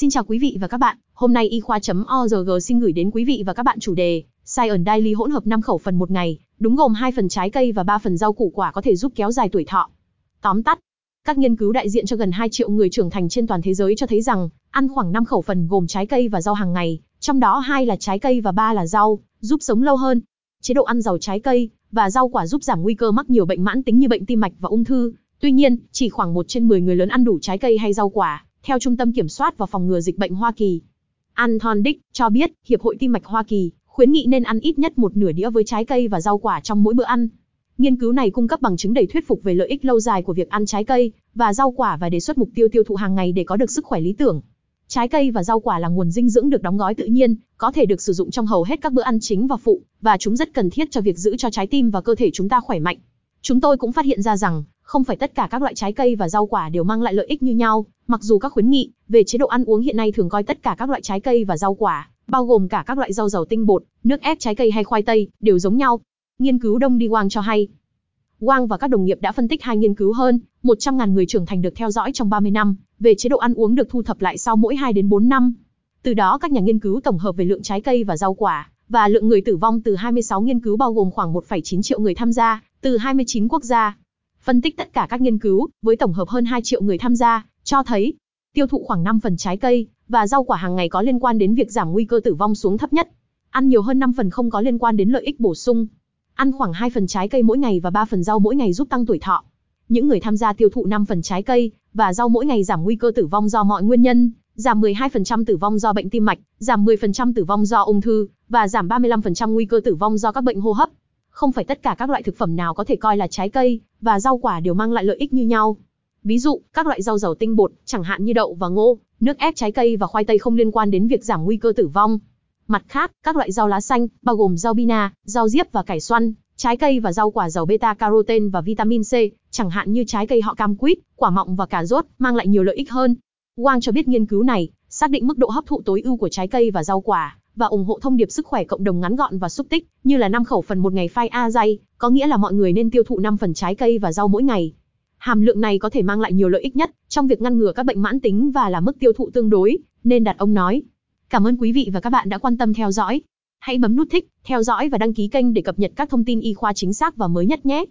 Xin chào quý vị và các bạn, hôm nay y khoa.org xin gửi đến quý vị và các bạn chủ đề Science Daily hỗn hợp 5 khẩu phần một ngày, đúng gồm 2 phần trái cây và 3 phần rau củ quả có thể giúp kéo dài tuổi thọ. Tóm tắt, các nghiên cứu đại diện cho gần 2 triệu người trưởng thành trên toàn thế giới cho thấy rằng, ăn khoảng 5 khẩu phần gồm trái cây và rau hàng ngày, trong đó hai là trái cây và ba là rau, giúp sống lâu hơn. Chế độ ăn giàu trái cây và rau quả giúp giảm nguy cơ mắc nhiều bệnh mãn tính như bệnh tim mạch và ung thư. Tuy nhiên, chỉ khoảng 1 trên 10 người lớn ăn đủ trái cây hay rau quả, theo Trung tâm Kiểm soát và Phòng ngừa Dịch bệnh Hoa Kỳ. Anton Dick cho biết, Hiệp hội Tim mạch Hoa Kỳ khuyến nghị nên ăn ít nhất một nửa đĩa với trái cây và rau quả trong mỗi bữa ăn. Nghiên cứu này cung cấp bằng chứng đầy thuyết phục về lợi ích lâu dài của việc ăn trái cây và rau quả và đề xuất mục tiêu tiêu thụ hàng ngày để có được sức khỏe lý tưởng. Trái cây và rau quả là nguồn dinh dưỡng được đóng gói tự nhiên, có thể được sử dụng trong hầu hết các bữa ăn chính và phụ, và chúng rất cần thiết cho việc giữ cho trái tim và cơ thể chúng ta khỏe mạnh. Chúng tôi cũng phát hiện ra rằng, không phải tất cả các loại trái cây và rau quả đều mang lại lợi ích như nhau, mặc dù các khuyến nghị về chế độ ăn uống hiện nay thường coi tất cả các loại trái cây và rau quả, bao gồm cả các loại rau giàu tinh bột, nước ép trái cây hay khoai tây, đều giống nhau. Nghiên cứu Đông Đi Wang cho hay, Wang và các đồng nghiệp đã phân tích hai nghiên cứu hơn 100.000 người trưởng thành được theo dõi trong 30 năm về chế độ ăn uống được thu thập lại sau mỗi 2 đến 4 năm. Từ đó các nhà nghiên cứu tổng hợp về lượng trái cây và rau quả và lượng người tử vong từ 26 nghiên cứu bao gồm khoảng 1,9 triệu người tham gia từ 29 quốc gia. Phân tích tất cả các nghiên cứu với tổng hợp hơn 2 triệu người tham gia cho thấy tiêu thụ khoảng 5 phần trái cây và rau quả hàng ngày có liên quan đến việc giảm nguy cơ tử vong xuống thấp nhất. Ăn nhiều hơn 5 phần không có liên quan đến lợi ích bổ sung. Ăn khoảng 2 phần trái cây mỗi ngày và 3 phần rau mỗi ngày giúp tăng tuổi thọ. Những người tham gia tiêu thụ 5 phần trái cây và rau mỗi ngày giảm nguy cơ tử vong do mọi nguyên nhân, giảm 12% tử vong do bệnh tim mạch, giảm 10% tử vong do ung thư và giảm 35% nguy cơ tử vong do các bệnh hô hấp. Không phải tất cả các loại thực phẩm nào có thể coi là trái cây và rau quả đều mang lại lợi ích như nhau. Ví dụ, các loại rau giàu tinh bột, chẳng hạn như đậu và ngô, nước ép trái cây và khoai tây không liên quan đến việc giảm nguy cơ tử vong. Mặt khác, các loại rau lá xanh, bao gồm rau bina, rau diếp và cải xoăn, trái cây và rau quả giàu beta carotene và vitamin C, chẳng hạn như trái cây họ cam quýt, quả mọng và cà rốt, mang lại nhiều lợi ích hơn. Wang cho biết nghiên cứu này xác định mức độ hấp thụ tối ưu của trái cây và rau quả và ủng hộ thông điệp sức khỏe cộng đồng ngắn gọn và xúc tích, như là 5 khẩu phần một ngày phai a dây, có nghĩa là mọi người nên tiêu thụ 5 phần trái cây và rau mỗi ngày. Hàm lượng này có thể mang lại nhiều lợi ích nhất trong việc ngăn ngừa các bệnh mãn tính và là mức tiêu thụ tương đối, nên đặt ông nói. Cảm ơn quý vị và các bạn đã quan tâm theo dõi. Hãy bấm nút thích, theo dõi và đăng ký kênh để cập nhật các thông tin y khoa chính xác và mới nhất nhé.